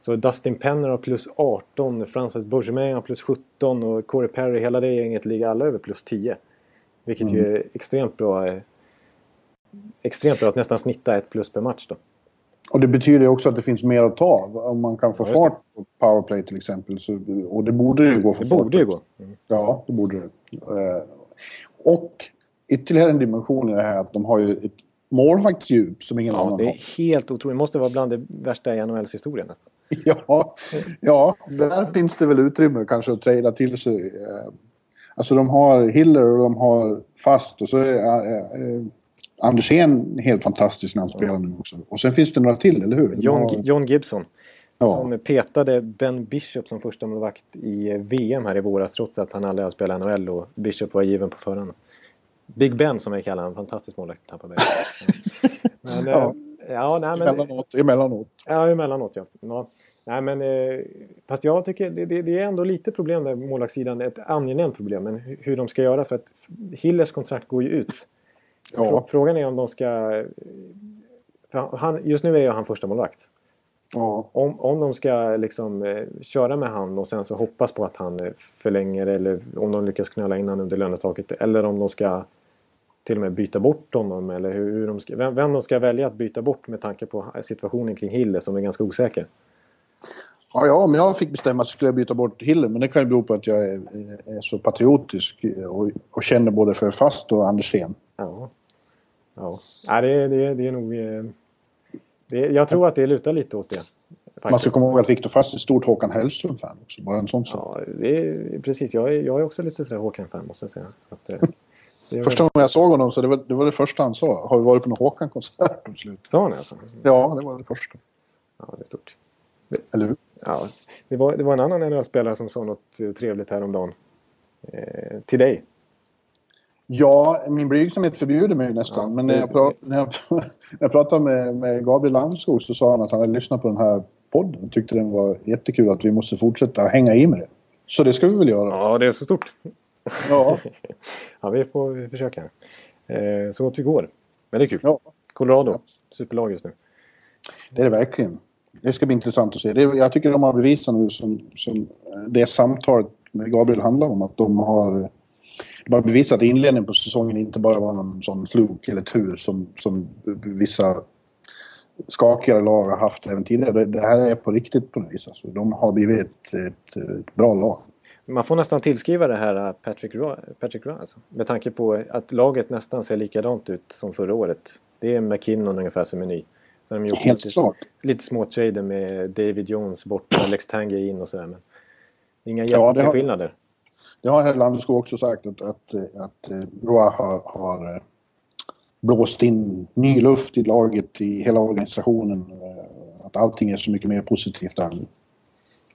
så Dustin Penner har plus 18, Francis Bergevin har plus 17 och Corey Perry, hela det gänget ligger alla över plus 10. Vilket ju är extremt bra. eh, Extremt bra att nästan snitta ett plus per match då. Och det betyder ju också att det finns mer att ta av. Om man kan få Ja, fart på powerplay till exempel. Så, och det borde ju gå för Det fart. borde ju gå. Mm. Ja, det borde det. Eh, Och ytterligare en dimension i det här att de har ju ett målvaktsdjup som ingen Ja, annan det har. är helt otroligt. Det måste vara bland det värsta i NHLs historia nästan. Ja, ja, där finns det väl utrymme kanske att träda till sig. eh, Alltså de har Hiller och de har Fast och så är eh, eh, Andersén helt fantastisk när han spelar nu också. Och sen finns det några till, eller hur? John, har- John Gibson. Ja. Som petade Ben Bishop som första målvakt i VM här i våras trots att han aldrig har spelat NHL och Bishop var given på förhand. Big Ben som jag kallar honom, fantastisk målvakt i Tampa Bay. Men, Ja. ja. ja, nej, men, Emellanåt, emellanåt. ja, emellanåt ja. ja. Nej, men, eh, fast jag tycker det, det, det är ändå lite problem där på målvaktssidan. Ett angenämt problem. Men hur, hur de ska göra för att Hillers kontrakt går ju ut. Ja, Frågan är om de ska... Han, just nu är ju han första målvakt. ja. Om, om de ska liksom eh, köra med han och sen så hoppas på att han eh, förlänger eller om de lyckas knöla in han under lönetaket. Eller om de ska till och med byta bort honom eller hur, hur de ska, vem, vem de ska välja att byta bort med tanke på situationen kring Hille som är ganska osäker. Ja, ja, om jag fick bestämma så skulle jag byta bort Hiller. Men det kan ju bero på att jag är, är så patriotisk och, och känner både för Fast och Andersén. Ja, ja. Nej, det, det, det är nog... eh, Det, jag tror att det lutar lite åt det. Man faktiskt. ska komma ihåg att Viktor Fast är ett stort Håkan Hellström-fan också. Bara en sån sak. Ja, det är, precis. Jag är, jag är också lite sådär Håkan-fan måste jag säga. Att, eh, Första gången jag såg honom så det var det, var det första han sa. Har du varit på någon Håkan-konsert på? Sa han alltså? Ja, det var det första. Ja, det är stort. Eller hur? Ja, det, var, det var en annan NHL-spelare som sa något eh, trevligt häromdagen. Eh, till dig. Ja, min blygsamhet förbjuder mig nästan. Ja, men när jag, när, jag, när jag pratade med, med Gabriel Landskog så sa han att han hade lyssnat på den här podden och tyckte den var jättekul att vi måste fortsätta hänga i med det. Så det ska vi väl göra. Ja, det är så stort. Ja. ja, vi får försöka. Eh, så gott vi går. Men det är kul. ja, Colorado, Ja. superlag just nu. det är det verkligen. Det ska bli intressant att se. Det, jag tycker de har bevisat nu som, som det samtalet med Gabriel handlar om att de har, eh, de har bevisat att inledningen på säsongen inte bara var någon sån fluk eller tur som, som vissa skakigare lag har haft även tidigare. Det, det här är på riktigt på något vis. Alltså, de har blivit ett, ett, ett bra lag. Man får nästan tillskriva det här äh, Patrick Roy, Patrick Roy alltså. Med tanke på att laget nästan ser likadant ut som förra året. Det är McKinnon ungefär som är ny. Så de gjort Helt lite, klart. lite små trader med David Jones borta, Alex Tanguay in och sådär. Men inga Ja, det har- jätteskillnader. Har Landeskog också sagt att, att, att eh, Roa har, har eh, blåst in ny luft i laget, i hela organisationen. eh, Att allting är så mycket mer positivt där nu.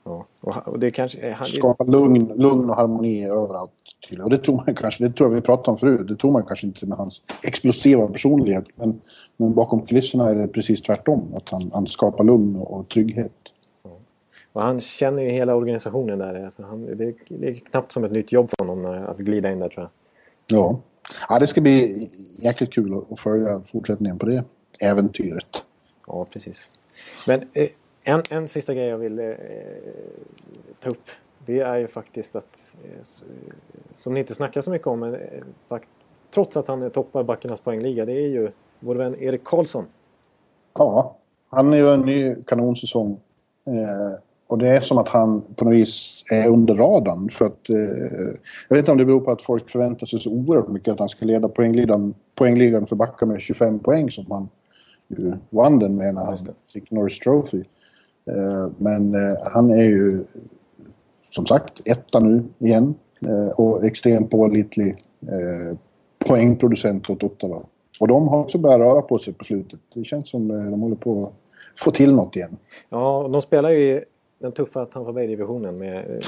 Ja. Och, det kanske... Han, Skapa lugn, lugn och harmoni överallt. Till. Och det tror man kanske, det tror jag vi pratade om förut, det tror man kanske inte med hans explosiva personlighet. Men, men bakom kulisserna är det precis tvärtom. Att han, han skapar lugn och, trygghet. och han känner ju hela organisationen där. Alltså han, det, är, det är knappt som ett nytt jobb för honom äh, att glida in där tror jag. Ja. ja, det ska bli jäkligt kul att- att följa fortsättningen på det äventyret. Ja, precis. Men eh, en, en sista grej jag vill eh, ta upp. Det är ju faktiskt att, eh, s- som ni inte snackar så mycket om, men eh, fakt, trots att han toppar backarnas poängliga, det är ju vår vän Erik Karlsson. Ja, han är ju en ny kanonsäsong. Eh, och det är som att han på något vis är under radarn. För att, eh, jag vet inte om det beror på att folk förväntar sig så oerhört mycket att han ska leda poängligan, poängligan för backar med 25 poäng som han ju vann den med när han fick Norris Trophy. Eh, men eh, han är ju som sagt etta nu igen eh, och extremt pålitlig poängproducent åt Ottawa. Och de har också börjat röra på sig på slutet. Det känns som de håller på att få till något igen. Ja, och de spelar ju i den tuffa Tampa Bay-divisionen. Med,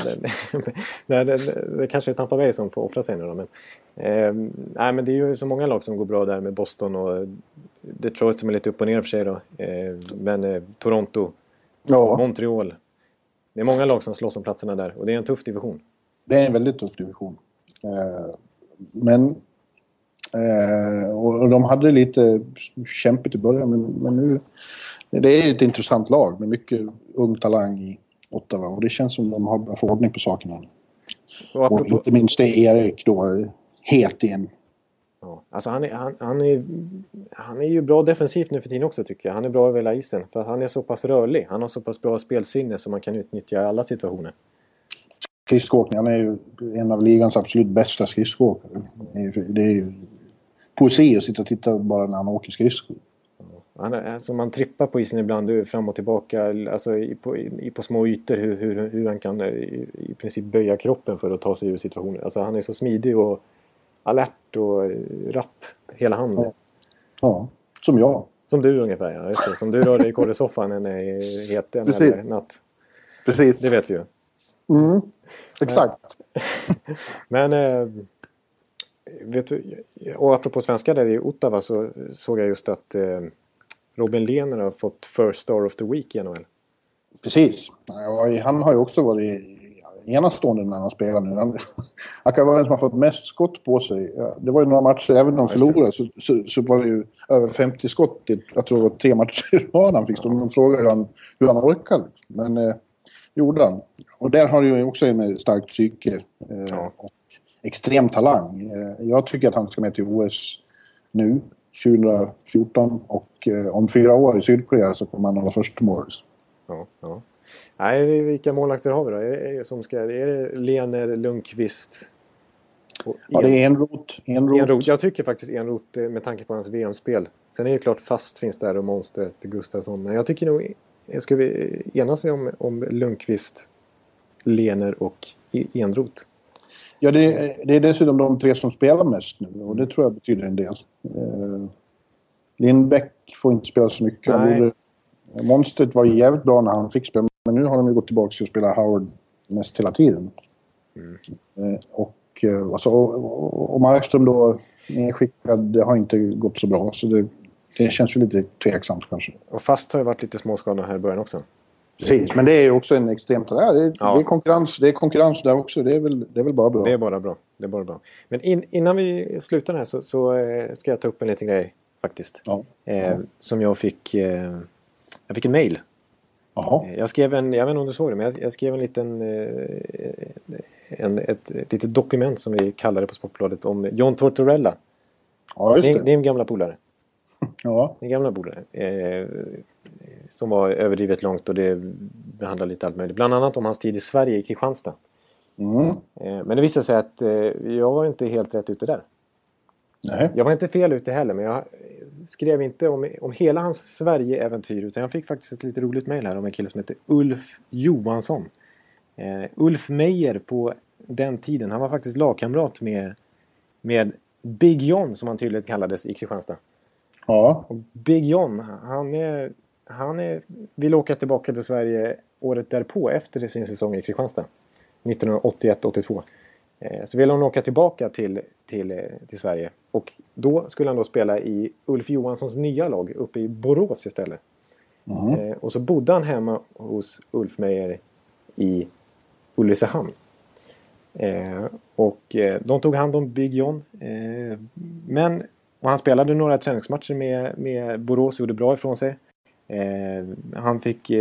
där det, det kanske är Tampa Bay som får offra sig nu då. Men, eh, nej, men det är ju så många lag som går bra där med Boston och Detroit som är lite upp och ner för sig då. Eh, men eh, Toronto, Ja, Montreal. Det är många lag som slåss om platserna där och det är en tuff division. det är en väldigt tuff division. Eh, men... Eh, och och de hade lite kämpigt i början, men, men nu... Det är ett intressant lag med mycket ung talang i Ottawa och det känns som de har börjat få ordning på sakerna. Och Och apropå, inte minst det Erik då, het igen. Ja, alltså han, är, han, han, är, han är ju bra defensivt nu för tiden också tycker jag. Han är bra över hela isen för han är så pass rörlig. Han har så pass bra spelsinne som man kan utnyttja i alla situationer. skridskoåkning. Han är ju en av ligans absolut bästa skridskoåkare. Det är ju- poesi att sitta och titta bara när han åker skridskor. Han är, alltså man trippar på isen ibland fram och tillbaka alltså i, på, i, på små ytor hur, hur, hur han kan eh, i, i princip böja kroppen för att ta sig ur situationer. Alltså han är så smidig och alert och rapp hela han. Ja. Ja, som jag. Som du ungefär ja. Just det. Som du rör dig i korrespsoffan en eh, het en eller natt. Precis. Det vet vi ju. Mm. Exakt. Men eh, vet du, och apropå svenskar där i Ottawa så såg jag just att eh, Robin Lehner har fått First Star of the Week i NHL. Precis. Han har ju också varit enastående när han spelar nu. Han, han kan vara den som har fått mest skott på sig. Det var ju några matcher, även om de förlorade, så, så, så var det ju över 50 skott. i- Jag tror det var tre matcher i rad han fick stå. De frågade hur han, hur han orkade. Men eh, gjorde han. Och där har du ju också en starkt psyke eh, Ja. och extrem talang. Eh, jag tycker att han ska med till OS nu, 2014. Och eh, om fyra år i Sydkorea så kommer han hålla först mål. Ja, ja. Nej, vilka målvakter har vi då? Är det, som ska, är det Lener, Lundqvist? Ja, det är Enroth. Enroth. Enroth. Jag tycker faktiskt Enroth eh, med tanke på hans VM-spel. Sen är det klart Fast finns där och Monstret, Gustafsson. Men jag tycker nog... Ska vi enas om, om Lundqvist, Lener och E- Enroth? Ja, det, är- det är dessutom de tre som spelar mest nu och det tror jag betyder en del. Eh, Lindbäck får inte spela så mycket. Monstret var jävligt bra när han fick spela, men nu har de ju gått tillbaka till att spela Howard mest hela tiden. Eh, och, eh, alltså, och, och, och Markström då nedskickad, det har inte gått så bra. Så det, det känns ju lite tveksamt kanske. Och Fast har ju varit lite småskadad här i början också. Precis, men det är ju också en extremt... Ja, det, är, Ja. det, är konkurrens, det är konkurrens där också. Det är väl, det är väl bara bra. Det är bara bra. Det är bara bra. Men in, innan vi slutar här så, så eh, ska jag ta upp en liten grej faktiskt. Ja. Eh, som jag fick... Eh, jag fick en mail. Jaha. Eh, Jag skrev en, jag vet inte om du såg det, men jag, jag skrev en liten... Eh, en, ett, ett litet dokument som vi kallade på Sportbladet om John Tortorella. Ja, just Din, det. din gamla polare. Ja. Din gamla polare. Eh, som var överdrivet långt och det behandlar lite allt möjligt. Bland annat om hans tid i Sverige, i Kristianstad. Mm. Eh, men det visade sig att eh, jag var inte helt rätt ute där. Nej. Jag var inte fel ute heller, men jag skrev inte om, om hela hans Sverige-äventyr. Utan jag fick faktiskt ett lite roligt mejl här om en kille som heter Ulf Johansson. Eh, Ulf Meijer på den tiden, han var faktiskt lagkamrat med, med Big John som han tydligen kallades i Kristianstad. Ja. Och Big John, han, är, han är, vill åka tillbaka till Sverige året därpå efter sin säsong i Kristianstad. 1981-82. Eh, Så ville han åka tillbaka till, till, eh, till Sverige. Och då skulle han då spela i Ulf Johanssons nya lag uppe i Borås istället. Mm. Och så bodde han hemma hos Ulf Meijer i Ulricehamn. Eh, och eh, de tog hand om Big John. Eh, men, och han spelade några träningsmatcher med, med Borås och gjorde bra ifrån sig. Han fick,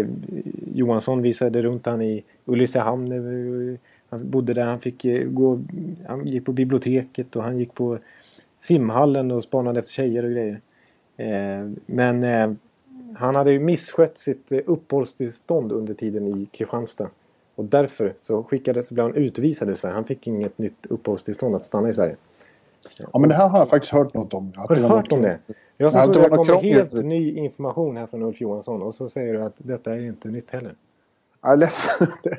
Johansson visade runt han i Ulricehamn. Han bodde där, han fick eh, gå, han gick på biblioteket och han gick på simhallen och spanade efter tjejer och grejer. Eh, men eh, han hade ju misskött sitt eh, uppehållstillstånd under tiden i Kristianstad. Och därför så skickades, blev han utvisad ur Sverige. Han fick inget nytt uppehållstillstånd att stanna i Sverige. ja, men det här har jag faktiskt hört något om. Har du hört om det? Jag som det trodde det kom helt ny information här från Ulf Johansson och så säger du att detta är inte nytt heller. Jag är ledsen. Det,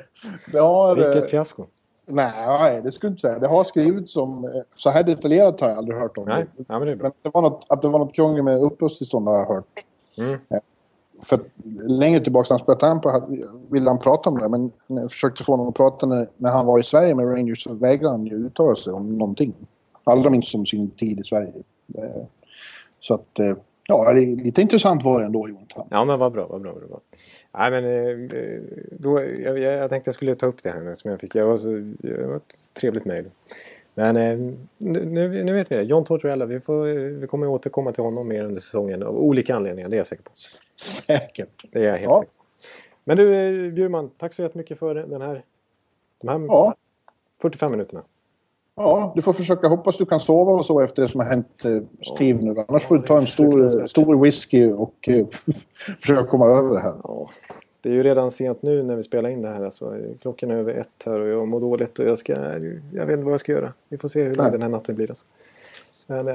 det har... eh, Vilket fiasko. Nej, det skulle jag inte säga. Det har skrivits om... eh, Så här detaljerat har jag aldrig hört om. Nej, ja, men det är bra. Men det var något, att det var något krångel med uppehållstillstånd har jag hört. Mm. För att längre tillbaka när han spelade Tampa ville han prata om det. Men jag försökte få honom att prata när, när han var i Sverige med Rangers så vägrade han ju uttala sig om någonting. Allra minst om sin tid i Sverige. Eh, Så att... Ja, det är lite intressant var det ändå, Jonathan. Ja men vad bra, vad bra, vad bra. Nej men eh, då, jag, jag, tänkte jag skulle ta upp det här som jag fick. Jag var så, det var ett trevligt mejl. Men eh, nu, nu nu vet vi det. John Tortorella, vi, får, vi kommer återkomma till honom mer under säsongen av olika anledningar. Det är jag säker på. Säkert. Det är jag helt Ja. säker på. Men du eh, Bjurman, tack så jättemycket för den här, de här Ja. 45 minuterna. Ja, du får försöka hoppas du kan sova och så efter det som har hänt eh, Steve nu. Annars får du ta en stor, stor whisky och eh, försöka komma över det här. Ja, det är ju redan sent nu när vi spelar in det här. Alltså, klockan är över ett här och jag mår dåligt och jag, ska, jag vet inte vad jag ska göra. Vi får se hur lång den här natten blir. Alltså. Men, eh,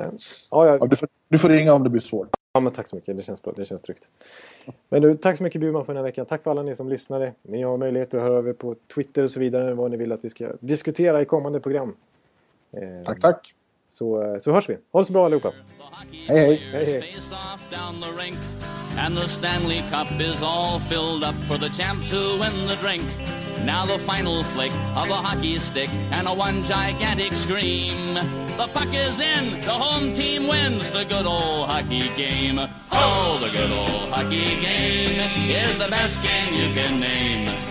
ja, Ja, ja, du, får, du får ringa om det blir svårt. ja, men tack så mycket. Det känns bra. Det känns tryggt. Men du, tack så mycket Bjurman för den här veckan. Tack för alla ni som lyssnade. Ni har möjlighet att höra av er på Twitter och så vidare vad ni vill att vi ska diskutera i kommande program. Eh, Tack, tack. Så, eh, så hörs vi. Ha det så bra allihopa. Hej, hej. Hej, hej. Face off down the rink, and the Stanley Cup is all filled up for the champs who win the drink. Now the final flick of a hockey stick and a one gigantic scream. The puck is in, the home team wins the good old hockey game. Oh, the good old hockey game is the best game you can name.